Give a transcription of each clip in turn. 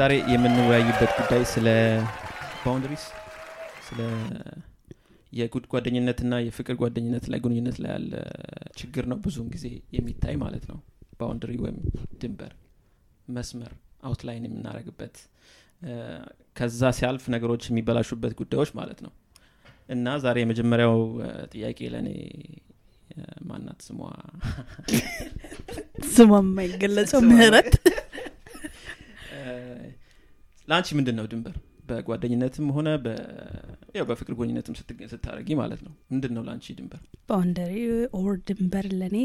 ዛሬ የምንወያይበት ጉዳይ ስለ boundaries ስለ የጉድ ጓደኝነትና የፍቅር ጓደኝነት ላይ ግንኙነት ላይ ያለ ችግር ነው ብዙውን ጊዜ የሚታይ ማለት ነው። boundary ወይም ድንበር መስመር outline የምናደርግበት ከዛ ሲያልፍ ነገሮች የሚበላሹበት ጉዳዮች ማለት ነው። እና ዛሬ የመጀመሪያው ጥያቄ ለእኔ ማናት? ስሟ ስሟ የማይገለጸው ምህረት ለአንቺ ምንድን ነው ድንበር? በጓደኝነትም ሆነ ያው በፍቅር ጓደኝነትም ስታደረጊ ማለት ነው። ምንድን ነው ለአንቺ ድንበር? boundary or ድንበር ለእኔ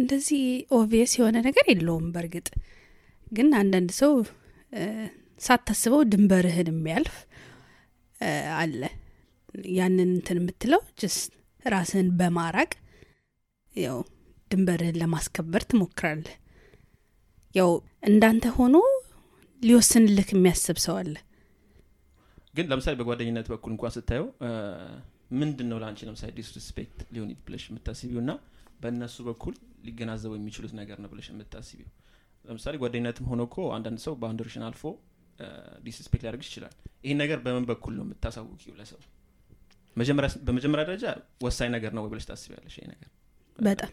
እንደዚህ obvious የሆነ ነገር የለውም በእርግጥ ግን አንዳንድ ሰው ሳታስበው ድንበርህን የሚያልፍ አለ። ያንን እንትን የምትለው just ራስህን በማራቅ ያው ድንበርህን ለማስከበር ትሞክራለህ። ያው እንዳንተ ሆኖ ሊወስንልህ የሚያስብ ሰው አለ። ግን ለምሳሌ በጓደኝነት በኩል እንኳን ስታየው ምንድን ነው ለአንቺ ለምሳሌ disrespect ሊሆን ብለሽ የምታስቢው? እና በእነሱ በኩል ሊገናዘቡ የሚችሉት ነገር ነው ብለሽ የምታስቢው? ለምሳሌ ጓደኝነትም ሆኖ እኮ አንዳንድ ሰው boundary ሽን አልፎ disrespect ሊያደርግሽ ይችላል። ይህን ነገር በምን በኩል ነው የምታሳውቂው ለሰው? በመጀመሪያ ደረጃ ወሳኝ ነገር ነው ወይ ብለሽ ታስቢያለሽ ይሄ ነገር በጣም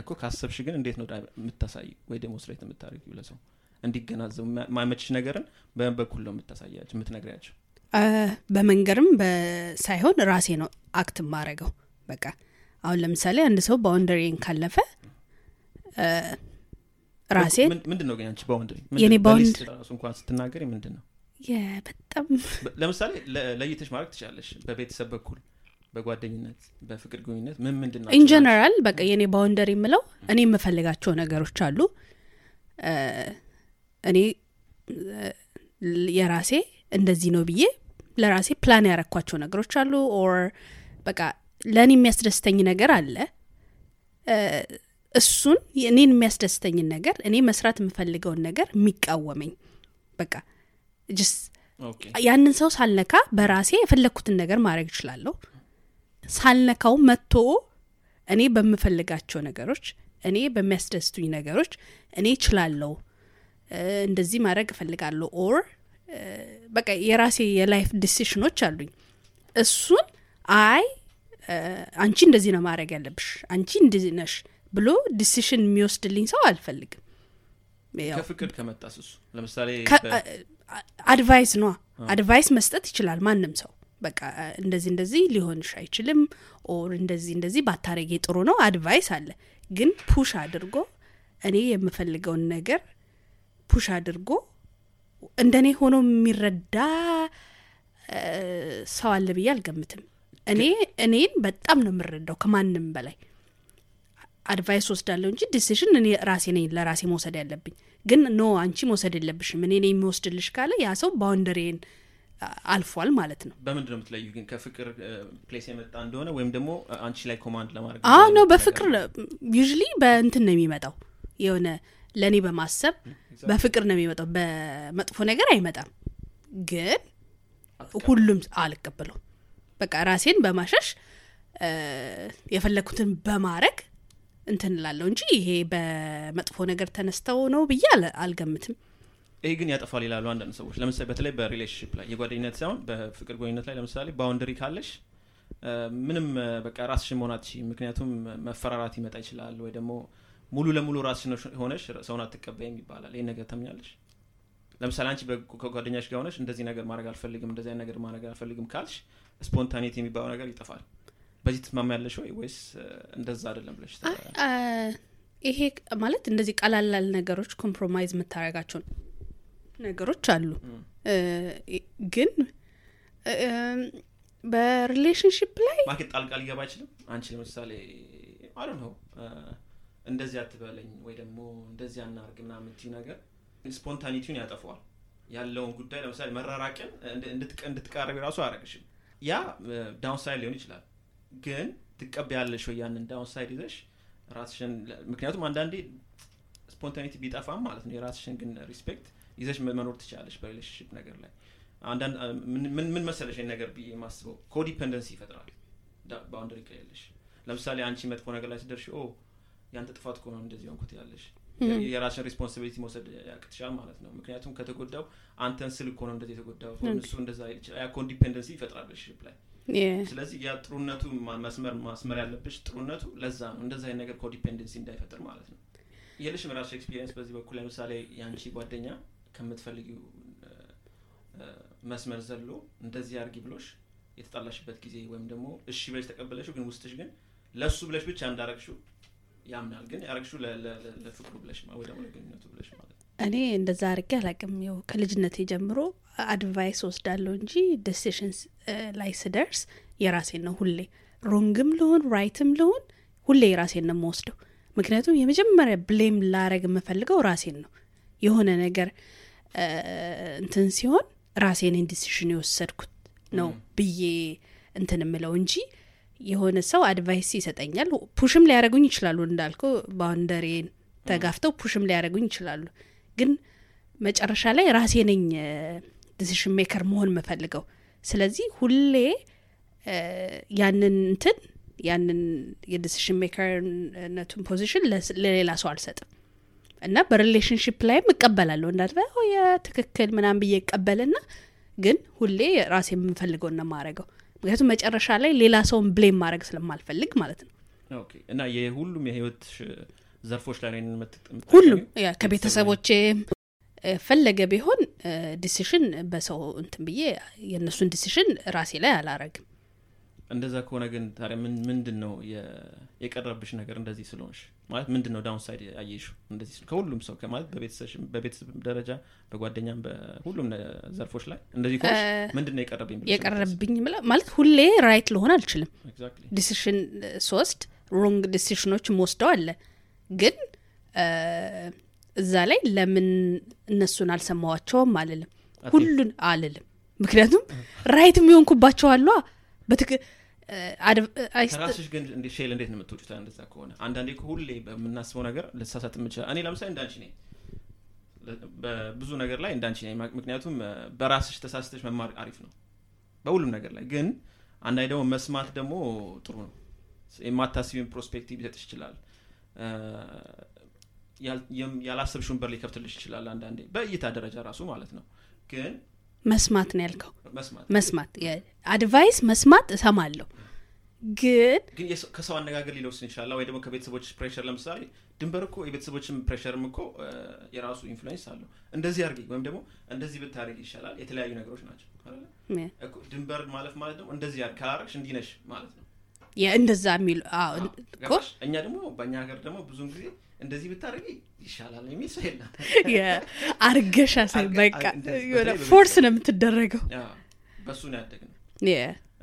እኮ ካሰብሽ ግን እንዴት ነው የምታሳይ ወይ demonstrate የምታደርጊው ለሰው? እንዲገነዘቡ ሚመችሽ ነገርን በምን በኩል ነው የምታሳያቸው የምትነግሪያቸው? በመንገርም ሳይሆን ራሴ ነው act ማረገው በቃ አሁን ለምሳሌ አንድ ሰው boundary ን ካለፈ ራሴን ምንድን ነው ግን አንቺ boundary? እንኳን ስትናገር ምንድን ነው? በጣም ለምሳሌ ለይተሽ ማድረግ ትችላለሽ በቤተሰብ በኩል በጓደኝነት በፍቅር ግንኙነት ምን ምንድን ነው in general በቃ የኔ boundary የምለው እኔ የምፈልጋቸው ነገሮች አሉ። እኔ የራሴ እንደዚህ ነው ብዬ ለራሴ ፕላን ያረኳቸው ነገሮች አሉ። or በቃ ለእኔ የሚያስደስተኝ ነገር አለ። እሱን እኔን የሚያስደስተኝን ነገር እኔ መስራት የምፈልገውን ነገር የሚቃወመኝ በቃ just ያንን ሰው ሳልነካ በራሴ የፈለግኩትን ነገር ማድረግ እችላለሁ ሳልነካው መጥቶ እኔ በምፈልጋቸው ነገሮች እኔ በሚያስደስቱኝ ነገሮች እኔ እችላለሁ እንደዚህ ማድረግ እፈልጋለሁ or በቃ የራሴ የ life decision ኦች አሉኝ። እሱን አይ አንቺ እንደዚህ ነው ማድረግ ያለብሽ አንቺ እንደዚህ ነሽ ብሎ decision የሚወስድልኝ ሰው አልፈልግም። ከፍቅር ከመጣስ እሱ? ለምሳሌ advice no advice መስጠት ይችላል ማንም ሰው በቃ እንደዚህ እንደዚህ ሊሆንሽ አይችልም or እንደዚህ እንደዚህ ባታረጌ ጥሩ ነው advice አለ። ግን push አድርጎ እኔ የምፈልገውን ነገር push አድርጎ እንደኔ ሆኖ የሚረዳ ሰው አለ ብዬ አልገምትም። እኔ እኔን በጣም ነው የምረዳው ከማንም በላይ። advice ወስዳለሁ እንጂ decision እኔ ራሴ ነኝ ለራሴ መውሰድ ያለብኝ። ግን no አንቺ መውሰድ የለብሽም እኔ የሚወስድልሽ ካለ ያ ሰው boundary ን አልፏል ማለት ነው። በምንድን ነው የምትለዩ? ግን ከፍቅር place የመጣ እንደሆነ ወይም ደግሞ አንቺ ላይ command ለማድረግ አዎ ነው በፍቅር usually በእንትን ነው የሚመጣው። የሆነ ለእኔ በማሰብ በፍቅር ነው የሚመጣው። በመጥፎ ነገር አይመጣም። ግን ሁሉም አልቀበለው በቃ ራሴን በማሸሽ የፈለግኩትን በማድረግ እንትን ላለሁ እንጂ ይሄ በመጥፎ ነገር ተነስተው ነው ብዬ አልገምትም ይህ ግን ያጠፋል ይላሉ አንዳንድ ሰዎች። ለምሳሌ በተለይ በ relationship ላይ የጓደኝነት ሳይሆን በፍቅር ጓደኝነት ላይ ለምሳሌ boundary ካለሽ ምንም በቃ ራስሽን መሆናት ምክንያቱም መፈራራት ይመጣ ይችላል ወይ ደግሞ ሙሉ ለሙሉ ራስሽን ሆነሽ ሰውን አትቀበይም ይባላል። ይህን ነገር ታምኛለሽ ለምሳሌ አንቺ ከጓደኛሽ ጋር ሆነሽ እንደዚህ ነገር ማድረግ አልፈልግም እንደዚህ ነገር ማድረግ አልፈልግም ካልሽ spontaneity የሚባለው ነገር ይጠፋል። በዚህ ትስማሚያለሽ ወይ ወይስ እንደዛ አይደለም ብለሽ ይሄ ማለት እንደዚህ ቀላላል ነገሮች compromise የምታደረጋቸው ነገሮች አሉ። ግን በ relationship ላይ ማርኬት ጣልቃ ሊገባ አይችልም? አንቺ ለምሳሌ አሉ ነው እንደዚህ አትበለኝ ወይ ደግሞ እንደዚህ አናርግ ምናምን ነገር spontaneity ውን ያጠፈዋል ያለውን ጉዳይ ለምሳሌ መራራቅን እንድትቃረቢ ራሱ አያረግሽም ያ downside ሊሆን ይችላል። ግን ትቀበያለሽ ወይ ያንን downside ይዘሽ ራስሽን ምክንያቱም አንዳንዴ spontaneity ቢጠፋም ማለት ነው የራስሽን ግን respect ይዘሽ መኖር ትችላለሽ በ relationship ነገር ላይ። አንዳንድ ምን መሰለሽ ነገር ብዬ የማስበው? codependency ይፈጥራል። boundary ከሌለሽ። ለምሳሌ አንቺ መጥፎ ነገር ላይ ስደርሽ ኦ ያንተ ጥፋት ከሆነ እንደዚህ ሆንኩት ያለሽ። የራስን responsibility መውሰድ ያቅትሻል ማለት ነው። ምክንያቱም ከተጎዳው አንተን ስል ከሆነ እንደዚህ የተጎዳው እሱ እንደዛ ያ codependency ይፈጥራል relationship ላይ። ስለዚህ ያ ጥሩነቱ መስመር ማስመር ያለብሽ ጥሩነቱ ለዛ ነው። እንደዛ አይነት ነገር codependency እንዳይፈጥር ማለት ነው። አለሽም ራሱ experience በዚህ በኩል። ለምሳሌ የአንቺ ጓደኛ ከምትፈልጊው መስመር ዘሎ እንደዚህ አርጊ ብሎሽ የተጣላሽበት ጊዜ ወይም ደግሞ እሺ ብለሽ ተቀበለሽው ግን ውስጥሽ ግን ለሱ ብለሽ ብቻ እንዳረግሽው ያምናል። ግን ያረግሽው ለፍቅሩ ብለሽ ወይ ደግሞ ለግንኙነቱ ብለሽ ማለት እኔ እንደዛ አርጌ አላቅም ው ከልጅነቴ ጀምሮ advice ወስዳለሁ እንጂ decision ላይ ስደርስ የራሴን ነው ሁሌ wrong ም ልሆን right ም ልሆን ሁሌ የራሴን ነው የምወስደው። ምክንያቱም የመጀመሪያ blame ላረግ የምፈልገው ራሴን ነው። የሆነ ነገር እንትን ሲሆን ራሴን decision የወሰድኩት ነው ብዬ እንትን የምለው እንጂ የሆነ ሰው advice ይሰጠኛል። push ም ሊያደረጉኝ ይችላሉ እንዳልኩ boundary ዬን ተጋፍተው push ም ሊያደረጉኝ ይችላሉ። ግን መጨረሻ ላይ ራሴ ነኝ decision maker መሆን የምፈልገው። ስለዚህ ሁሌ ያንን እንትን ያንን የ decision maker ነቱን position ለሌላ ሰው አልሰጥም እና በ relationship ላይም እቀበላለሁ። እንዳት የትክክል ምናም ብዬ እቀበልና ግን ሁሌ ራሴ የምፈልገው ነው ማድረገው ምክንያቱም መጨረሻ ላይ ሌላ ሰውን blame ማድረግ ስለማልፈልግ ማለት ነው። እና የሁሉም የህይወት ዘርፎች ላይ ሁሉም ከቤተሰቦቼ ፈለገ ቢሆን decision በሰው እንትን ብዬ የእነሱን decision ራሴ ላይ አላረግም እንደዛ ከሆነ ግን ታዲያ ምንድን ነው የቀረብሽ ነገር እንደዚህ ስለሆንሽ? ማለት ምንድን ነው downside እያየሽ እንደዚህ ከሁሉም ሰው ማለት በቤተሰብ ደረጃ በጓደኛም በሁሉም ዘርፎች ላይ እንደዚህ ከሆንሽ ምንድን ነው የቀረብኝ የቀረብኝ ማለት ሁሌ right ልሆን አልችልም። decision ሶስት wrong decision ኖች ወስደው አለ። ግን እዛ ላይ ለምን እነሱን አልሰማዋቸውም አልልም። ሁሉን አልልም። ምክንያቱም right የሚሆንኩባቸው አሏ ከራስሽ ግን shell እንዴት ነው የምትወጩ እንደዛ ከሆነ አንዳንዴ ሁሌ በምናስበው ነገር ልሳሳት የምችላል እኔ ለምሳሌ እንዳንቺ ነኝ። በብዙ ነገር ላይ እንዳንቺ ነኝ። ምክንያቱም በራስሽ ተሳስተሽ መማር አሪፍ ነው። በሁሉም ነገር ላይ ግን አንዳንዴ ደግሞ መስማት ደግሞ ጥሩ ነው። የማታስቢን perspective ሊሰጥሽ ይችላል። ያላሰብሽውን በር ሊከፍትልሽ ይችላል አንዳንዴ በእይታ ደረጃ ራሱ ማለት ነው። ግን መስማት ነው ያልከው? መስማት። advice መስማት እሰማለሁ። ግን ግን ከሰው አነጋገር ሊለውስን ይችላል። ወይ ደግሞ ከቤተሰቦች pressure ለምሳሌ ድንበር እኮ የቤተሰቦችን pressure ም እኮ የራሱ influence አለው። እንደዚህ አርጊ ወይም ደግሞ እንደዚህ ብታደርግ ይሻላል የተለያዩ ነገሮች ናቸው ድንበር ማለፍ ማለት ደግሞ እንደዚህ ካላረግሽ እንዲህ ነሽ ማለት ነው። እንደዛ የሚሉ እኛ ደግሞ በእኛ ሀገር ደግሞ ብዙን ጊዜ እንደዚህ ብታደርጊ ይሻላል የሚል ሰው የለም። አርጊ ሳይሆን በቃ force ነው የምትደረገው። በሱ ነው ያደግ ነው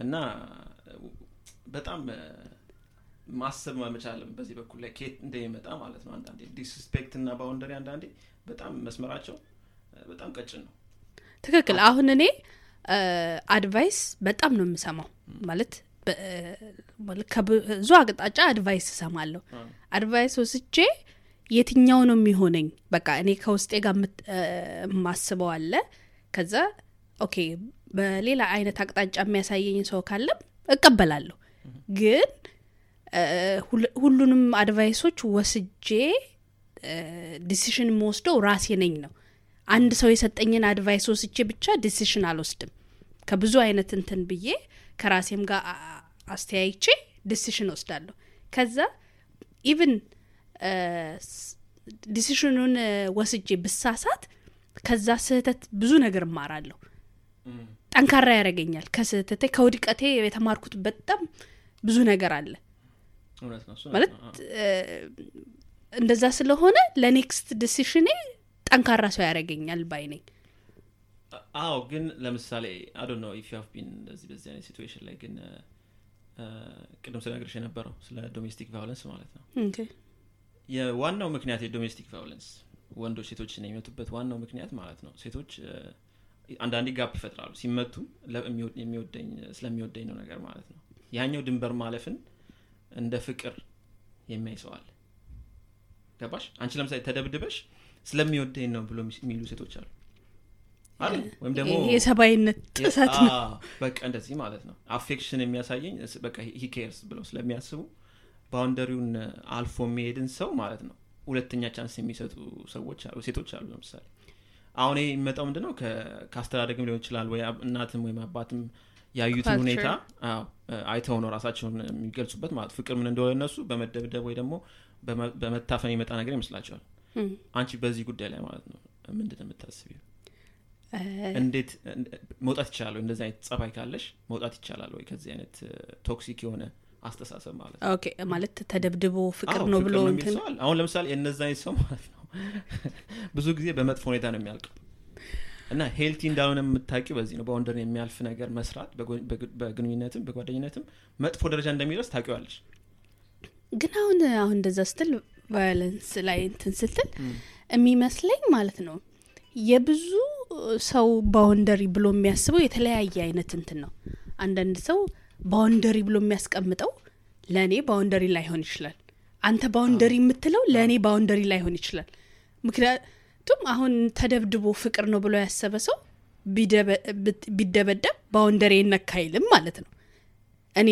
እና በጣም ማሰብ መቻልም በዚህ በኩል ላይ ኬት እንደሚመጣ ማለት ነው። አንዳንዴ disrespect እና boundary አንዳንዴ በጣም መስመራቸው በጣም ቀጭን ነው። ትክክል። አሁን እኔ advice በጣም ነው የምሰማው። ማለት ከብዙ አቅጣጫ advice እሰማለሁ። advice ወስጄ የትኛው ነው የሚሆነኝ? በቃ እኔ ከውስጤ ጋር የማስበው አለ። ከዛ okay በሌላ አይነት አቅጣጫ የሚያሳየኝ ሰው ካለም እቀበላለሁ። ግን ሁሉንም advice ኦች ወስጄ decision የምወስደው ራሴ ነኝ ነው። አንድ ሰው የሰጠኝን advice ወስጄ ብቻ decision አልወስድም። ከብዙ አይነት እንትን ብዬ ከራሴም ጋር አስተያይቼ decision ወስዳለሁ ከዛ even decision ኑን ወስጄ ብሳሳት ከዛ ስህተት ብዙ ነገር እማራለሁ። ጠንካራ ያደረገኛል ከስህተቴ ከውድቀቴ የተማርኩት በጣም ብዙ ነገር አለ። ማለት እንደዛ ስለሆነ ለ next decision ኔ ጠንካራ ሰው ያደረገኛል ባይ ነኝ። አዎ ግን ለምሳሌ I don't know if have been እንደዚህ በዚህ አይነት situation ላይ ግን ቅድም ስነግርሽ የነበረው ስለ domestic violence ማለት ነው የዋናው ምክንያት የ domestic violence ወንዶች ሴቶችን የሚመቱበት ዋናው ምክንያት ማለት ነው። ሴቶች አንዳንዴ gap ይፈጥራሉ። ሲመቱ የሚወደኝ ስለሚወደኝ ነው ነገር ማለት ነው። ያኛው ድንበር ማለፍን እንደ ፍቅር የሚያይ አለ። ገባሽ? አንቺ ለምሳሌ ተደብድበሽ ስለሚወደኝ ነው ብሎ የሚሉ ሴቶች አሉ። አይደል ወይም ደግሞ የሰብአዊነት ጥሰት ነው በቃ እንደዚህ ማለት ነው። affection የሚያሳየኝ በቃ he cares ብለው ስለሚያስቡ boundary ውን አልፎ የሚሄድን ሰው ማለት ነው። ሁለተኛ chance የሚሰጡ ሰዎች አሉ ሴቶች አሉ ለምሳሌ። አሁን ይህ የሚመጣው ምንድነው? ከአስተዳደግም ሊሆን ይችላል ወይ እናትም ወይም አባትም ያዩትን ሁኔታ አይተው ነው ራሳቸውን የሚገልጹበት ማለት ፍቅር ምን እንደሆነ እነሱ በመደብደብ ወይ ደግሞ በመታፈን የመጣ ነገር ይመስላቸዋል። አንቺ በዚህ ጉዳይ ላይ ማለት ነው ምንድን የምታስቢው? እንዴት መውጣት ይቻላል ወይ? እንደዚህ አይነት ጸባይ ካለሽ መውጣት ይቻላል ወይ? ከዚህ አይነት toxic የሆነ አስተሳሰብ ማለት okay ማለት ተደብድቦ ፍቅር ነው ብሎ አሁን ለምሳሌ የነዛ ሰው ማለት ነው ብዙ ጊዜ በመጥፎ ሁኔታ ነው የሚያልቀው። እና healthy እንዳልሆነ የምታውቂው በዚህ ነው። በወንደር የሚያልፍ ነገር መስራት በግንኙነትም በጓደኝነትም መጥፎ ደረጃ እንደሚደርስ ታውቂዋለች ግን አሁን አሁን እንደዛ ስትል ቫዮለንስ ላይ እንትን ስትል የሚመስለኝ ማለት ነው የብዙ ሰው ባውንደሪ ብሎ የሚያስበው የተለያየ አይነት እንትን ነው። አንዳንድ ሰው ባውንደሪ ብሎ የሚያስቀምጠው ለእኔ ባውንደሪ ላይሆን ይችላል። አንተ ባውንደሪ የምትለው ለእኔ ባውንደሪ ላይሆን ይችላል። ምክንያቱም አሁን ተደብድቦ ፍቅር ነው ብሎ ያሰበ ሰው ቢደበደብ ባውንደሪ ይነካ አይልም ማለት ነው። እኔ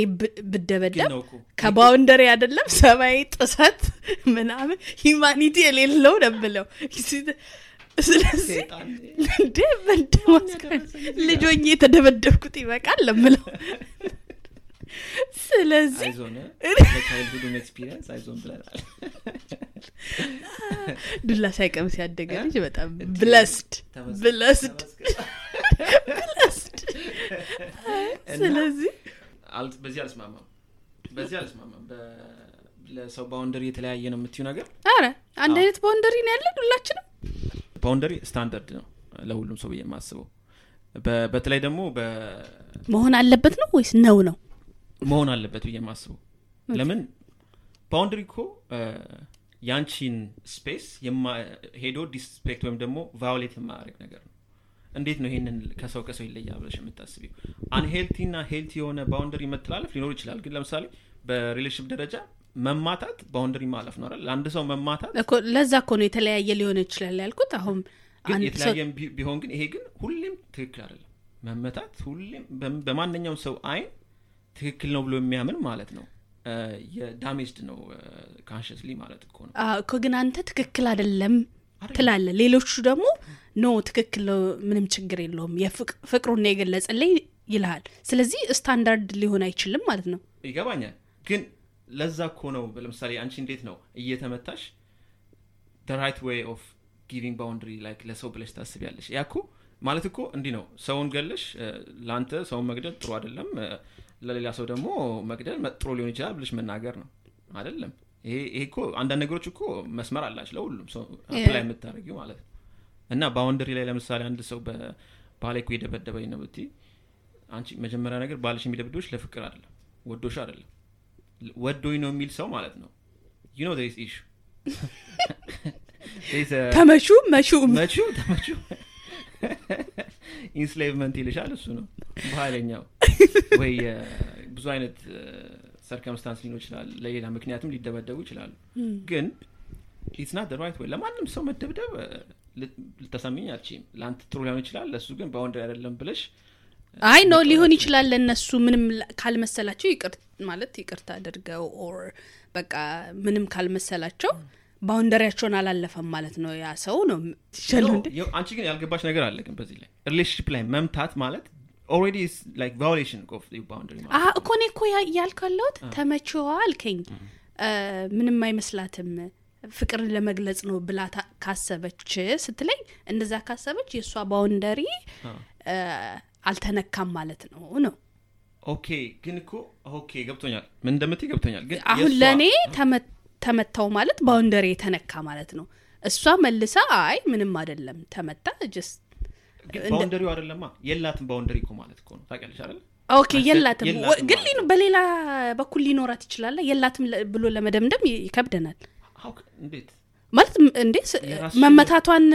ብደበደብ ከባውንደሪ አይደለም ሰማይ ጥሰት ምናምን ሂማኒቲ የሌለው ነብለው ስለዚህ እንዴ ልጆኝ የተደበደብኩት ይበቃል ለምለው ስለዚህ ዱላ ሳይቀምስ ያደገ ልጅ በጣም blessed blessed blessed ስለዚህ በዚህ አልስማማም በዚህ አልስማማም። ለሰው boundary የተለያየ ነው የምትዩ ነገር? አረ አንድ አይነት boundary ነው ያለን ሁላችንም? boundary standard ነው ለሁሉም ሰው ብዬ የማስበው። በተለይ ደግሞ መሆን አለበት ነው ወይስ ነው ነው መሆን አለበት ብዬ የማስበው። ለምን? boundary እኮ ያንቺን space ሄዶ disrespect ወይም ደግሞ violate የማያደርግ ነገር ነው። እንዴት ነው ይሄንን ከሰው ከሰው ይለያል ብለሽ የምታስቢው? unhealthy ና healthy የሆነ boundary መተላለፍ ሊኖር ይችላል። ግን ለምሳሌ በ relationship ደረጃ መማታት boundary ማለፍ ነው ለአንድ ሰው መማታት ለዛ እኮ ነው የተለያየ ሊሆን ይችላል ያልኩት። አሁን ግን የተለያየ ቢሆን ግን ይሄ ግን ሁሌም ትክክል አይደለም። መመታት ሁሌም በማንኛውም ሰው አይን ትክክል ነው ብሎ የሚያምን ማለት ነው። የ damaged ነው consciously ማለት እኮ ነው። እኮ ግን አንተ ትክክል አይደለም ትላለ ሌሎቹ ደግሞ no ትክክል ነው ምንም ችግር የለውም ፍቅሩን የገለጸልኝ ይልሃል። ስለዚህ ስታንዳርድ ሊሆን አይችልም ማለት ነው። ይገባኛል። ግን ለዛ እኮ ነው ለምሳሌ አንቺ እንዴት ነው እየተመታሽ? right way of giving boundary like ለሰው ብለሽ ታስቢያለሽ። ያ እኮ ማለት እኮ እንዲህ ነው። ሰውን ገለሽ ለአንተ ሰውን መግደል ጥሩ አይደለም ለሌላ ሰው ደግሞ መግደል ጥሩ ሊሆን ይችላል ብለሽ መናገር ነው። አይደለም። ይሄ እኮ አንዳንድ ነገሮች እኮ መስመር አላቸው ለሁሉም ሰው ላይ የምታደረጊው ማለት ነው። እና boundary ላይ ለምሳሌ አንድ ሰው ባሌ እኮ የደበደበኝ ነው ብትይ አንቺ መጀመሪያ ነገር ባልሽ የሚደብዶች ለፍቅር አይደለም ወዶሽ አይደለም። ወዶኝ ነው የሚል ሰው ማለት ነው። ዩ ኖ ኢሹ ተመቹ መቹ መቹ ተመቹ ኢንስሌቭመንት ይልሻል እሱ ነው። በኃይለኛው ወይ ብዙ አይነት ሰርከምስታንስ ሊኖር ይችላል። ለሌላ ምክንያትም ሊደበደቡ ይችላሉ። ግን ኢትስ ናት ራይት ወይ ለማንም ሰው መደብደብ ልተሰሚኝ አልችም ለአንተ ጥሩ ሊሆን ይችላል ለእሱ ግን ባውንደሪ አይደለም ብለሽ አይ ነው ሊሆን ይችላል ለእነሱ ምንም ካልመሰላቸው ማለት ይቅርታ አድርገው or በቃ ምንም ካልመሰላቸው boundary ያቸውን አላለፈም ማለት ነው። ያ ሰው ነው አንቺ ግን ያልገባሽ ነገር አለ ግን በዚህ ላይ relationship ላይ መምታት ማለት already like violation of boundary እኮ እኔ እኮ ያልኩት ተመችዋ አልከኝ። ምንም አይመስላትም። ፍቅርን ለመግለጽ ነው ብላ ካሰበች ስትለኝ እንደዛ ካሰበች የእሷ boundary አልተነካም ማለት ነው ነው። okay ግን እኮ okay ገብቶኛል። ምን እንደምትይ ገብቶኛል። ግን አሁን ለእኔ ተመታው ማለት boundary የተነካ ማለት ነው። እሷ መልሳ አይ ምንም አይደለም ተመታ just boundary ው አይደለማ። የላትም boundary እኮ ማለት እኮ ነው። ታውቂያለሽ አይደል? okay የላትም። ግን በሌላ በኩል ሊኖራት ይችላል። የላትም ብሎ ለመደምደም ይከብደናል። እንዴት? ማለት እንዴ መመታቷን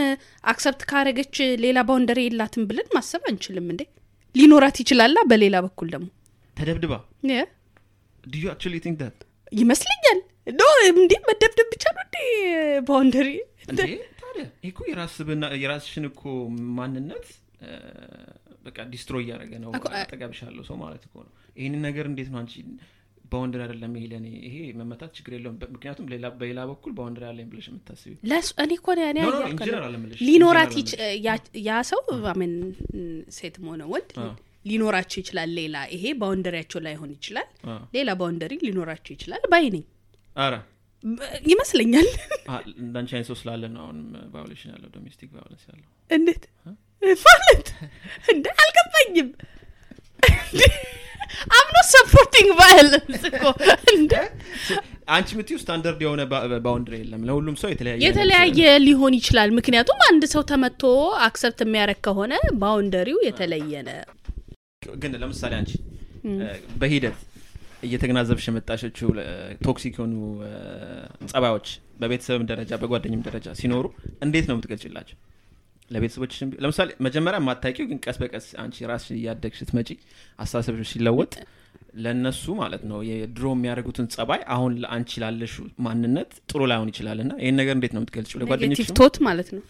accept ካረገች ሌላ boundary የላትም ብለን ማሰብ አንችልም እንዴ? ሊኖራት ይችላላ በሌላ በኩል ደግሞ። ተደብድባ? ይመስለኛል no እንዴ መደብደብ ብቻ ነው እንዴ boundary ታዲያ ይህ የራስሽን እኮ ማንነት በቃ destroy እያደረገ ነው። አጠገብሽ ያለው ሰው ማለት እኮ ነው። ይህንን ነገር እንዴት ነው አንቺ boundary አይደለም ይሄ ለእኔ ይሄ መመታት ችግር የለውም። ምክንያቱም ሌላ- በሌላ በኩል boundary አለኝ ብለሽ የምታስቢ እኔ እኮ ሊኖራት ያ- ሰው ምን ሴትም ሆነ ወንድ ሊኖራቸው ይችላል። ሌላ ይሄ boundary ያቸው ላይሆን ይችላል። ሌላ boundary ሊኖራቸው ይችላል ባይ ነኝ በ- ይመስለኛል። እንዳንቺ አይነት ሰው ስላለ ነው አሁን violation ያለው domestic violence ያለው። እንዴት? ማለት እንደ አልገባኝም። አምኖ supporting violence እኮ። እንደ አንቺ የምትይው ስታንዳርድ የሆነ boundary የለም። ለሁሉም ሰው የተለያየ የተለያየ ሊሆን ይችላል። ምክንያቱም አንድ ሰው ተመቶ accept የሚያደረግ ከሆነ boundary ው የተለየ ነው። ግን ለምሳሌ አንቺ በሂደት እየተገናዘብሽ የመጣሽው toxic የሆኑ ጸባዮች በቤተሰብም ደረጃ በጓደኛም ደረጃ ሲኖሩ እንዴት ነው የምትገልጭላቸው ለቤተሰቦች ለምሳሌ መጀመሪያ የማታውቂው ግን ቀስ በቀስ አንቺ ራስሽ እያደግሽ ስትመጪ አስተሳሰብሽ ሲለወጥ ለእነሱ ማለት ነው የድሮ የሚያደርጉትን ጸባይ አሁን ለአንቺ ላለሽ ማንነት ጥሩ ላይሆን ይችላል እና ይህን ነገር እንዴት ነው የምትገልጭው ለጓደኞች negative thought ማለት ነው።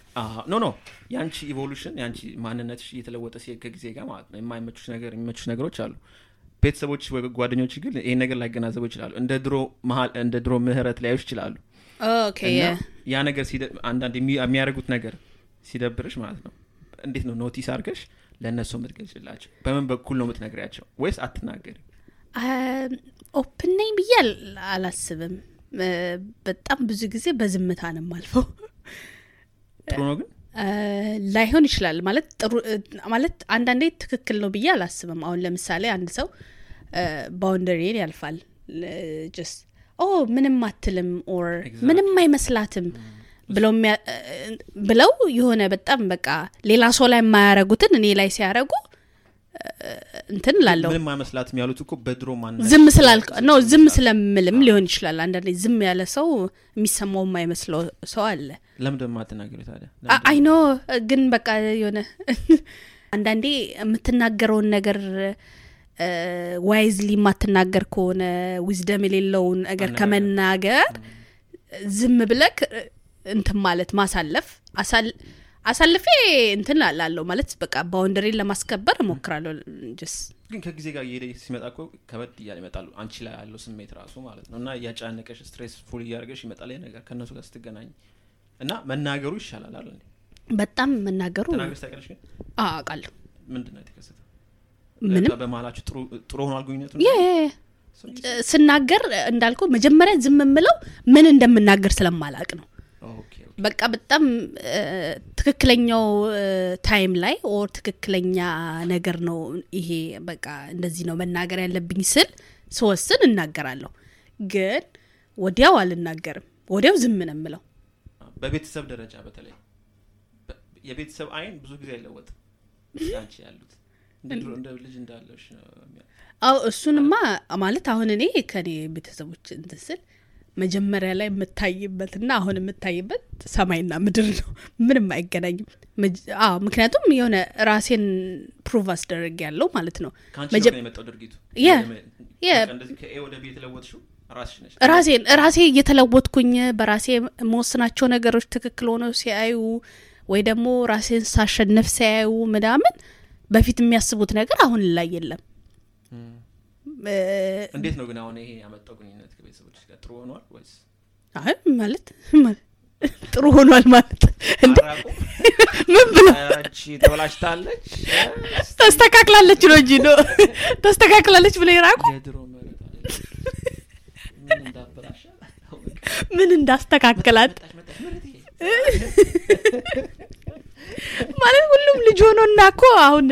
no no የአንቺ evolution የአንቺ ማንነትሽ እየተለወጠ ከጊዜ ጋር ማለት ነው የማይመቹሽ ነገር የሚመቹሽ ነገሮች አሉ ቤተሰቦች ወይ ጓደኞች ግን ይህን ነገር ላይገናዘቡ ይችላሉ። እንደ ድሮ መሀል እንደ ድሮ ምህረት ሊያዩሽ ይችላሉ። ያ ነገር አንዳንድ የሚ- የሚያደርጉት ነገር ሲደብርሽ ማለት ነው። እንዴት ነው notice አድርገሽ ለእነሱ የምትገልጭላቸው? በምን በኩል ነው የምትነግሪያቸው? ወይስ አትናገሪ open ነኝ ብዬ አላስብም። በጣም ብዙ ጊዜ በዝምታ ነው የማልፈው። ጥሩ ነው ግን ላይሆን ይችላል። ማለት ጥሩ ማለት አንዳንዴ ትክክል ነው ብዬ አላስብም። አሁን ለምሳሌ አንድ ሰው boundary ን ያልፋል። just ኦ ምንም አትልም or. ምንም አይመስላትም ብለው የሆነ በጣም በቃ ሌላ ሰው ላይ የማያረጉትን እኔ ላይ ሲያረጉ እንትን ላለው ምንም አይመስላትም ያሉት እኮ በድሮ ዝም ስላልክ ነው ዝም ስለምልም ሊሆን ይችላል። አንዳንዴ ዝም ያለ ሰው የሚሰማው የማይመስለው ሰው አለ። ለምንድን የማትናገሪው ታዲያ? I know ግን በቃ የሆነ አንዳንዴ የምትናገረውን ነገር wisely የማትናገር ከሆነ wisdom የሌለውን ነገር ከመናገር ዝም ብለክ እንትን ማለት ማሳለፍ አሳል- አሳልፌ እንትን ላለው ማለት በቃ boundary ን ለማስከበር እሞክራለሁ። just ግን ከጊዜ ጋር እየሄደ ሲመጣ እኮ ከበድ እያለ ይመጣሉ። አንቺ ላይ ያለው ስሜት ራሱ ማለት ነው። እና እያጫነቀሽ stressful እያደርገሽ ይመጣል ነገር ከእነሱ ጋር ስትገናኝ። እና መናገሩ ይሻላል አለ በጣም መናገሩ አውቃለሁ። ምንድን ነው የተከሰተው? ምንም በመሀላችሁ ጥሩ ሆኗል ግንኙነቱ ስናገር እንዳልኩ መጀመሪያ ዝም የምለው ምን እንደምናገር ስለማላቅ ነው በቃ በጣም ትክክለኛው time ላይ or ትክክለኛ ነገር ነው ይሄ በቃ እንደዚህ ነው መናገር ያለብኝ ስል ስወስን እናገራለሁ። ግን ወዲያው አልናገርም። ወዲያው ዝም ነው የምለው። በቤተሰብ ደረጃ በተለይ የቤተሰብ አይን ብዙ ጊዜ አይለወጥም። አንቺ ያሉት እንደ ልጅ እንዳለሽ ነው እሱንማ ማለት አሁን እኔ ከኔ ቤተሰቦች እንትን ስል መጀመሪያ ላይ የምታይበትና አሁን የምታይበት ሰማይና ምድር ነው። ምንም አይገናኝም። አዎ ምክንያቱም የሆነ ራሴን ፕሩቭ አስደረግ ያለው ማለት ነው። ራሴን ራሴ እየተለወጥኩኝ በራሴ የመወስናቸው ነገሮች ትክክል ሆነው ሲያዩ ወይ ደግሞ ራሴን ሳሸንፍ ሲያዩ ምናምን በፊት የሚያስቡት ነገር አሁን ላይ የለም እንዴት ነው ግን አሁን ይሄ ያመጣው ግንኙነት ከቤተሰቦች ጋር? ጥሩ ሆኗል ወይስ? አይ ማለት ጥሩ ሆኗል ማለት? ምን ብሎ ያቺ ተበላሽታለች? ተስተካክላለች ነው እንጂ ነው። ተስተካክላለች ብሎ ይራቁ ምን እንዳስተካከላት ማለት ሁሉም ልጅ ሆኖና እኮ አሁን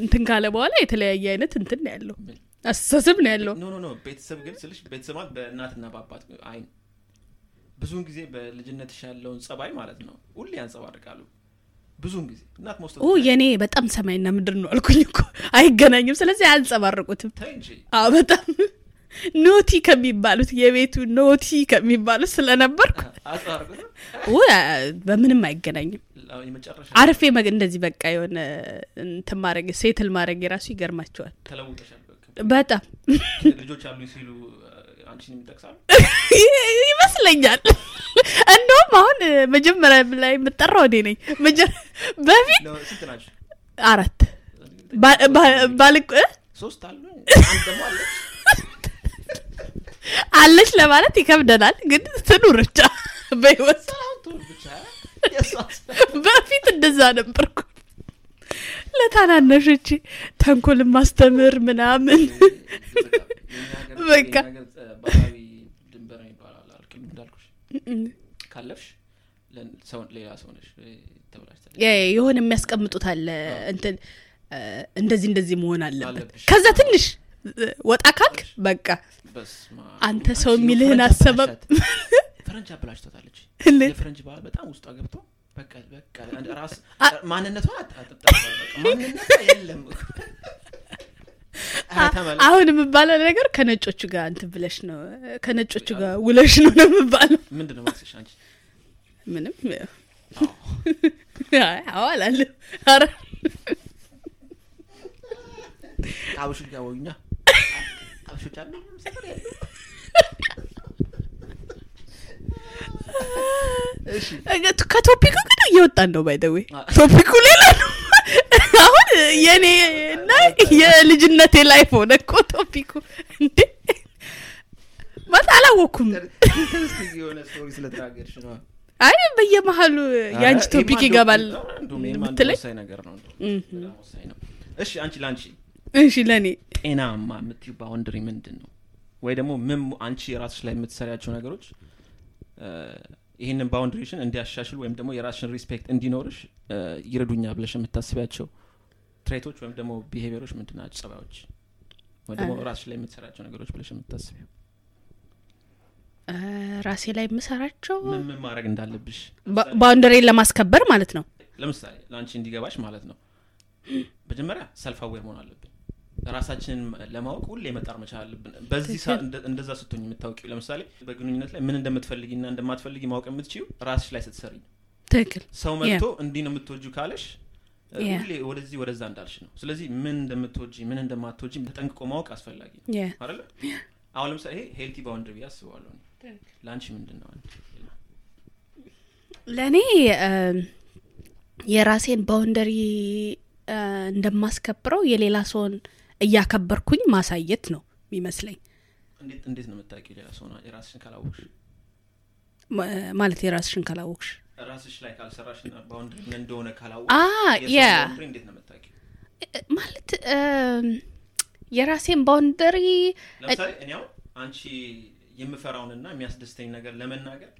እንትን ካለ በኋላ የተለያየ አይነት እንትን ነው ያለው? አስተሳሰብ ነው ያለው። ኖ ቤተሰብ ግን ስልሽ ቤተሰብ ማለት በእናትና በአባት አይን ብዙውን ጊዜ በልጅነትሽ ያለውን ጸባይ ማለት ነው ሁሌ ያንጸባርቃሉ። ብዙውን ጊዜ እናት መውስጥ የኔ በጣም ሰማይና ምድር ነው አልኩኝ እኮ። አይገናኙም ስለዚህ አያንጸባርቁትም በጣም ኖቲ ከሚባሉት የቤቱ ኖቲ ከሚባሉት ስለነበርኩ በምንም አይገናኝም። አርፌ እንደዚህ በቃ የሆነ እንትን ማድረግ ሴትል ማድረግ የራሱ ይገርማቸዋል። በጣም ልጆች አሉኝ ሲሉ ይመስለኛል። እንደውም አሁን መጀመሪያ ላይ የምጠራው እኔ ነኝ። በፊት አራት። ባልቅ? ሶስት አሉ? አንድ ደግሞ አለች አለች ለማለት ይከብደናል ግን ትኑር ብቻ በህይወት። በፊት እንደዛ ነበርኩ። ለታናነሾቼ ተንኮል ማስተምር ምናምን። በቃ። ካለፍሽ ሌላ ሰው ነሽ የሆነ የሚያስቀምጡት አለ እንትን እንደዚህ እንደዚህ መሆን አለበት። ከዛ ትንሽ ወጣ ካልክ በቃ አንተ ሰው የሚልህን አሰበብ ፈረንጅ አበላሽቶታለች? የፈረንጅ ባህል በጣም ውስጧ ገብቶ ማንነቷ ማንነቷ የለም። አሁን የምባለው ነገር ከነጮቹ ጋር እንትን ብለሽ ነው። ከነጮቹ ጋር ውለሽ ነው ነው የምባለው። ምንድን ነው መልስሽ አንቺ? ምንም ኧረ ከአበሾች ጋር ወዩኛ አበሾች አሉ ሰፈር ያሉ። ከቶፒኩ ግን እየወጣን ነው ባይደዌ ቶፒኩ ሌላ ነው። አሁን የኔ እና የልጅነቴ life ሆነ እኮ topic ኡ። እንዴ! ማለት ነው። አይ በየመሀሉ የአንቺ topic ይገባል ነገር ነው እሺ አንቺ ለአንቺ እሺ ለእኔ ጤናማ የምትዪው boundary ምንድን ነው ወይ ደግሞ ምን አንቺ የራስሽ ላይ የምትሰሪያቸው ነገሮች ይህንን boundary ሽን እንዲያሻሽሉ ወይም ደግሞ የራስሽን respect እንዲኖርሽ ይረዱኛ ብለሽ የምታስቢያቸው trait ኦች ወይም ደግሞ behavior ኦች ምንድን ናቸው? ጸባዮች ወይ ደግሞ ራስሽ ላይ የምትሰሪያቸው ነገሮች ብለሽ የምታስቢው? ራሴ ላይ የምሰራቸው ምን ማድረግ እንዳለብሽ ባ- boundary ን ለማስከበር ማለት ነው። ለምሳሌ ለአንቺ እንዲገባሽ ማለት ነው። መጀመሪያ self aware መሆን አለብን ራሳችንን ለማወቅ ሁሌ መጣር መቻል አለብን። በዚህ እንደዛ ስትሆኝ የምታውቂው ለምሳሌ በግንኙነት ላይ ምን እንደምትፈልጊና እንደማትፈልጊ ማወቅ የምትችዪው ራስሽ ላይ ስትሰሪ ነው። ትክክል። ሰው መጥቶ እንዲህ ነው የምትወጂው ካለሽ. ሁሌ ወደዚህ ወደዛ እንዳልሽ ነው። ስለዚህ ምን እንደምትወጂ ምን እንደማትወጂ ተጠንቅቆ ማወቅ አስፈላጊ ነው። የ- አይደለ? አሁን ለምሳሌ ይሄ healthy boundary ብዬ አስበዋለሁ ለአንቺ ምንድን ነው? ለእኔ የራሴን boundary እንደማስከብረው የሌላ ሰውን እያከበርኩኝ ማሳየት ነው የሚመስለኝ። እንዴት ነው የምታውቂው የሌላ ሰውን የራስሽን ካላወቅሽ? ማለት የራስሽን ካላወቅሽ? ራስሽ ላይ ካልሰራሽና boundary እንደሆነ ካላወቅሽ ያ እንዴት ነው የምታውቂው? ማለት የራሴን boundary ለምሳሌ እኔ አሁን አንቺ የምፈራውንና የሚያስደስተኝ ነገር ለመናገር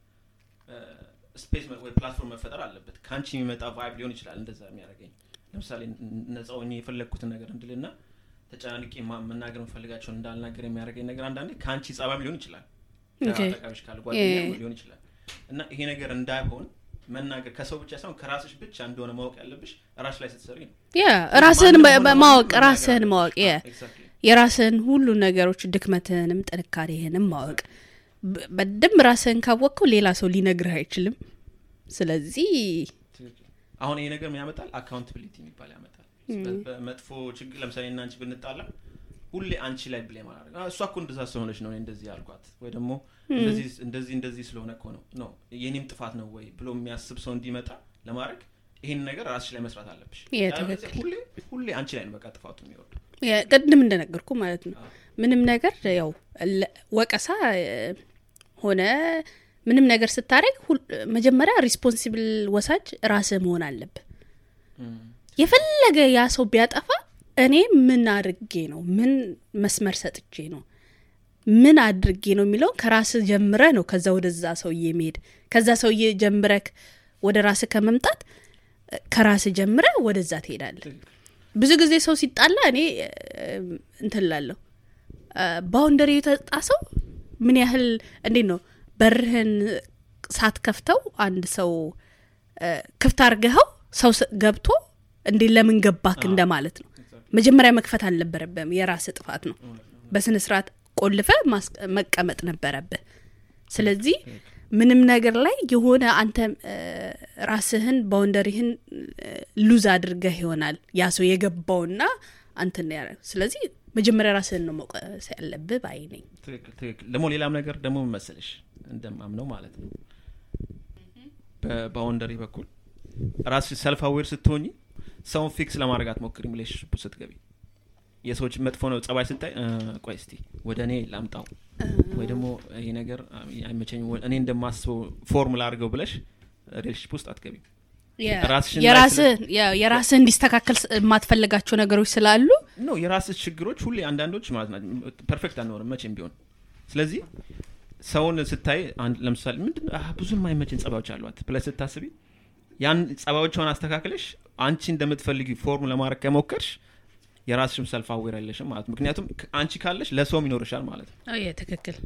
space ወይ platform መፈጠር አለበት። ከአንቺ የሚመጣ vibe ሊሆን ይችላል እንደዛ የሚያደርገኝ። ለምሳሌ ነጻ ሆኜ የፈለግኩትን ነገር እንድልና ተጨናንቄ መናገር የምፈልጋቸውን እንዳልናገር የሚያደርገኝ ነገር አንዳንዴ ከአንቺ ጸባም ሊሆን ይችላል። አጠቃቢሽ ካለ ጓደኛ ሊሆን ይችላል። እና ይሄ ነገር እንዳይሆን መናገር ከሰው ብቻ ሳይሆን ከራስሽ ብቻ እንደሆነ ማወቅ ያለብሽ ራስሽ ላይ ስትሰሪ ነው። ያ ራስህን ማንም ራስህን ማወቅ. የራስህን ሁሉ ነገሮች ድክመትህንም ጥንካሬህንም ማወቅ። በደንብ ራስህን ካወቅከው ሌላ ሰው ሊነግርህ አይችልም። ስለዚህ አሁን ይሄ ነገር ምን ያመጣል accountability የሚባል ያመጣል በመጥፎ ችግር ለምሳሌ እና አንቺ ብንጣላ ሁሌ አንቺ ላይ blame ማድረግ "አ፣ እሷ እኮ እንደዛ ስለሆነች ነው እንደዚህ ያልኳት። ወይ ደግሞ እንደዚህ እንደዚህ እንደዚህ ስለሆነ እኮ ነው ነው የኔም ጥፋት ነው ወይ ብሎ የሚያስብ ሰው እንዲመጣ ለማድረግ ይህን ነገር ራስሽ ላይ መስራት አለብሽ። ሁሌ ሁሌ አንቺ ላይ ነው በቃ ጥፋቱ የሚወርደው ቅድም እንደነገርኩ ማለት ነው ምንም ነገር ያው ወቀሳ ሆነ ምንም ነገር ስታደርግ መጀመሪያ responsible ወሳጅ ራስህ መሆን አለብህ የፈለገ ያ ሰው ቢያጠፋ እኔ ምን አድርጌ ነው? ምን መስመር ሰጥቼ ነው? ምን አድርጌ ነው የሚለውን ከራስህ ጀምረህ ነው ከዛ ወደዛ ሰውዬ መሄድ። ከዛ ሰውዬ ጀምረክ ወደ ራስህ ከመምጣት እ፣ ከራስህ ጀምረህ ወደዛ ትሄዳለህ። ብዙ ጊዜ ሰው ሲጣላ እኔ እ፣ እንትን ላለሁ ባውንደሪ የተጣሰው ምን ያህል እንዴት ነው? በርህን ሳትከፍተው አንድ ሰው ክፍት አርገኸው ሰው ገብቶ እንዴ ለምን ገባክ እንደማለት ነው። መጀመሪያ መክፈት አልነበረብህም የራስ ጥፋት ነው። በስነ ስርዓት ቆልፈ መቀመጥ ነበረብህ። ስለዚህ ምንም ነገር ላይ የሆነ አንተ ራስህን ባውንደሪህን ሉዝ አድርገህ ይሆናል ያ ሰው የገባውና አንትን ያረ ስለዚህ መጀመሪያ ራስህን ነው መውቀስ ያለብህ ባይ ነኝ። ደግሞ ሌላም ነገር ደግሞ ምን መሰለሽ እንደማምነው ማለት ነው። በ boundary በኩል ራስሽ self aware ስትሆኝ ሰውን fix ለማድረግ አትሞክሪም relationship ስትገቢ? የሰዎች መጥፎ ነው ጸባይ ስታይ ቆይ እስቲ ወደ እኔ ላምጣው ወይ ደግሞ ይሄ ነገር አይመቸኝ እኔ እንደማስበው form ላድርገው ብለሽ relationship ውስጥ አትገቢም። የራስህ እንዲስተካከል የማትፈልጋቸው ነገሮች ስላሉ ነው የራስህ ችግሮች ሁሌ አንዳንዶች ማለት ናቸው perfect አንሆንም መቼም ቢሆን። ስለዚህ ሰውን ስታይ ለምሳሌ ምንድን ብዙ የማይመችን ጸባዮች አሏት ብለሽ ስታስቢ ያን ጸባዮቿን አስተካክለሽ አንቺ እንደምትፈልጊ form ለማድረግ ከሞከርሽ የራስሽም self aware አይለሽም ማለት ምክንያቱም አንቺ ካለሽ ለሰውም ይኖርሻል ማለት ነው። ትክክል።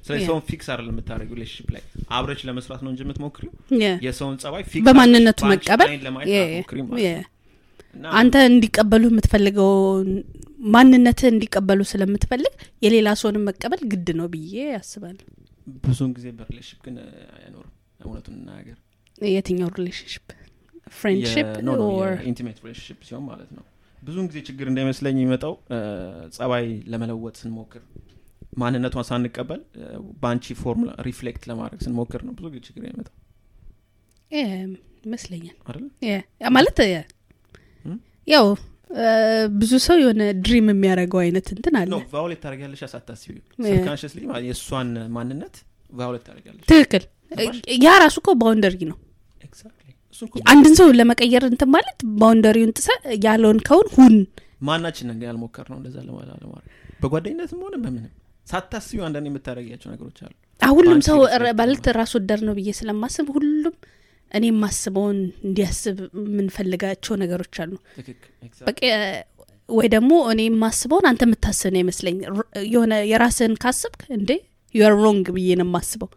ስለዚህ ሰውን fix አይደለም የምታደረጊው relationship ላይ። አብረሽ ለመስራት ነው እንጂ የምትሞክሪው? የሰውን ጸባይ fix በማንነቱ መቀበል? አንተ እንዲቀበሉ የምትፈልገው ማንነትህ እንዲቀበሉ ስለምትፈልግ የሌላ ሰውንም መቀበል ግድ ነው ብዬ ያስባለሁ ብዙውን ጊዜ በ relationship ግን አይኖርም። እውነቱን እናገር የትኛው relationship friendship intimate relationship ሲሆን ማለት ነው። ብዙውን ጊዜ ችግር እንዳይመስለኝ የሚመጣው ጸባይ ለመለወጥ ስንሞክር ማንነቷን ሳንቀበል በአንቺ form reflect ለማድረግ ስንሞክር ነው ብዙ ጊዜ ችግር የሚመጣው። ይመስለኛል። ማለት? ያው ብዙ ሰው የሆነ dream የሚያደርገው አይነት እንትን አለ። violate ታደርጊያለሽ ሳታስቢ የ- subconsciously የእሷን ማንነት violate ታደርጊያለሽ። ትክክል? ያ ራሱ እኮ boundary ነው አንድን ሰው ለመቀየር እንትን ማለት boundary ውን ጥሰህ ያለውን ከውን ሁን። ማናችን ያልሞከር ነው እንደዛ ለማ- ለማድረግ በጓደኝነትም ሆነ በምንም። ሳታስቢው አንዳንድ የምታደረጊያቸው ነገሮች አሉ። ሁሉም ሰው ማለት ራስ ወዳድ ነው ብዬ ስለማስብ ሁሉም እኔ የማስበውን እንዲያስብ የምንፈልጋቸው ነገሮች አሉ። ወይ ደግሞ እኔ የማስበውን አንተ የምታስብ ነው ይመስለኝ። የሆነ የራስህን ካስብክ እንዴ? you're wrong ብዬ ነው የማስበው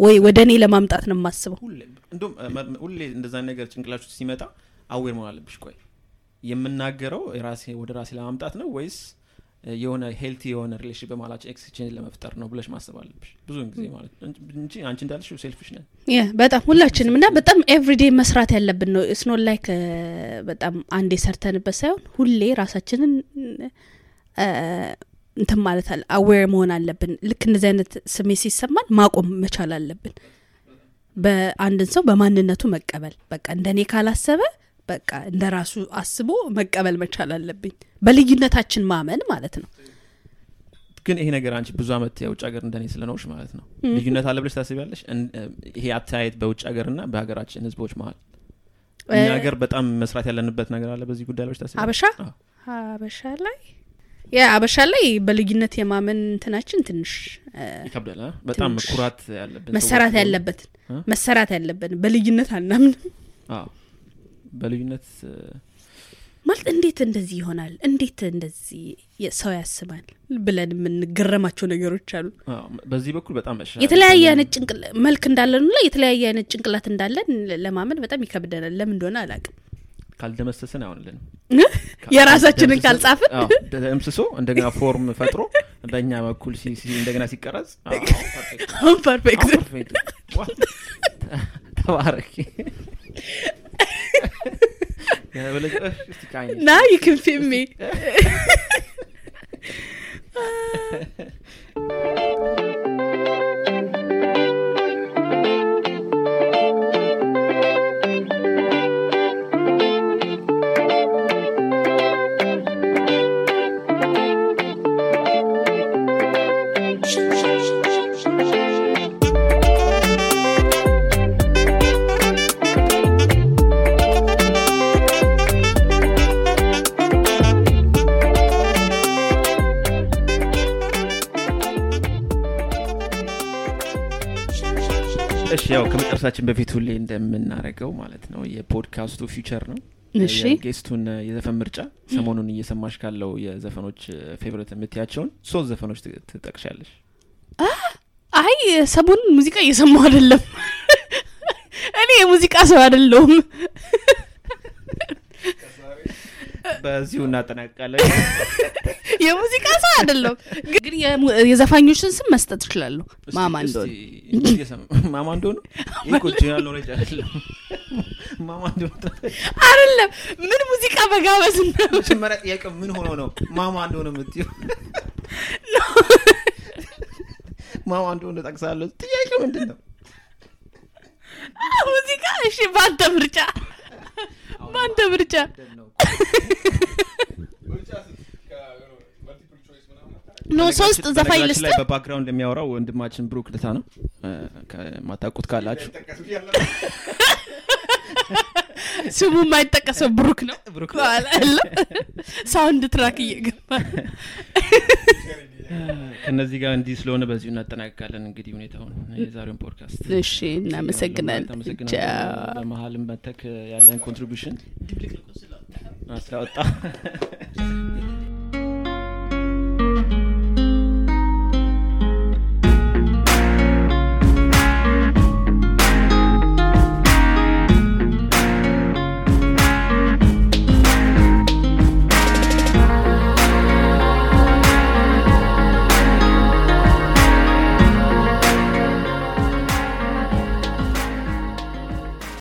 ወይ ወደ እኔ ለማምጣት ነው የማስበው? ሁሌ እንደውም እ፣ መ- ሁሌ እንደዛ ነገር ጭንቅላችሁ ሲመጣ aware መሆን አለብሽ። ቆይ የምናገረው የራሴ ወደ ራሴ ለማምጣት ነው ወይስ የሆነ healthy የሆነ relation በማላቸው exchange ለመፍጠር ነው ብለሽ ማሰብ አለብሽ? ብዙውን ጊዜ ማለት እንጂ አንቺ እንዳልሽው selfish ነን። በጣም ሁላችንም እና በጣም every day መስራት ያለብን ነው። it's not like በጣም አንዴ ሰርተንበት ሳይሆን ሁሌ ራሳችንን እንትን ማለት አለ aware መሆን አለብን። ልክ እንደዚህ አይነት ስሜት ሲሰማን ማቆም መቻል አለብን። በአንድን ሰው በማንነቱ መቀበል በቃ እንደኔ ካላሰበ በቃ እንደ ራሱ አስቦ መቀበል መቻል አለብኝ። በልዩነታችን ማመን ማለት ነው። ግን ይሄ ነገር አንቺ ብዙ አመት የውጭ ሀገር እንደኔ ስለኖርሽ ማለት ነው። ልዩነት አለ ብለሽ ታስቢያለሽ? ይሄ አተያየት በውጭ ሀገርና በሀገራችን ህዝቦች መሀል እኛ ሀገር በጣም መስራት ያለንበት ነገር አለ በዚህ ጉዳይ ታስቢያለሽ? አበሻ አበሻ ላይ ያ አበሻ ላይ በልዩነት የማመን እንትናችን ትንሽ ይከብዳል? በጣም ኩራት ያለብን መሰራት ያለበትን? መሰራት ያለብን በልዩነት አናምንም። በልዩነት ማለት እንዴት እንደዚህ ይሆናል? እንዴት እንደዚህ ሰው ያስባል? ብለን የምንገረማቸው ነገሮች አሉ። በዚህ በኩል በጣም የተለያየ አይነት ጭንቅላት መልክ እንዳለን ሁላ የተለያየ አይነት ጭንቅላት እንዳለን ለማመን በጣም ይከብደናል። ለምን እንደሆነ አላቅም ካልደመሰስን አይሆንልንም። የራሳችንን ካልጻፍን ደምስሶ እንደገና form ፈጥሮ በእኛ በኩል እንደገና ሲቀረጽ አሁን ፐርፌክት ተባረኪ ና ይክንፊሜ እሺ ያው ከመጨረሳችን በፊት ሁሌ እንደምናደርገው ማለት ነው የ podcast ኡ feature ነው። እሺ። የ guest ኡን የዘፈን ምርጫ ሰሞኑን እየሰማሽ ካለው የዘፈኖች favorite የምትያቸውን ሶስት ዘፈኖች ትጠቅሻለሽ። አይ ሰሞኑን ሙዚቃ እየሰማሁ አይደለም። እኔ የሙዚቃ ሰው አይደለሁም በዚሁ እናጠናቅቃለን። የሙዚቃ ሰው አይደለሁም። ግን የዘፋኞችን ስም መስጠት እችላለሁ። እስቲ- ማማ እንደሆነ። ማማ እንደሆነ? አይደለም እንደሆነ አይደለም። ምን ሙዚቃ በጋበዝ መጀመሪያ ጥያቄው ምን ሆኖ ነው ማማ እንደሆነ የምትዩ ማማ እንደሆነ ጠቅሳለሁ ጥያቄው ምንድን ነው ሙዚቃ? እሺ በአንተ ምርጫ። በአንተ ምርጫ ኖ ሶስት ዘፋኝ ልስጥ ላይ በባክግራውንድ የሚያወራው ወንድማችን ብሩክ ልታ ነው። ማታቁት ካላችሁ። ስሙ የማይጠቀሰው ብሩክ ነው። ብሩክ ሳውንድ ትራክ እየገባ። ከነዚህ ጋር እንዲህ ስለሆነ በዚሁ እናጠናቅቃለን እንግዲህ ሁኔታውን። የዛሬውን ፖድካስት እሺ እናመሰግናለን። በመሀልም መተክ ያለን ኮንትሪቢሽን nuestra octava.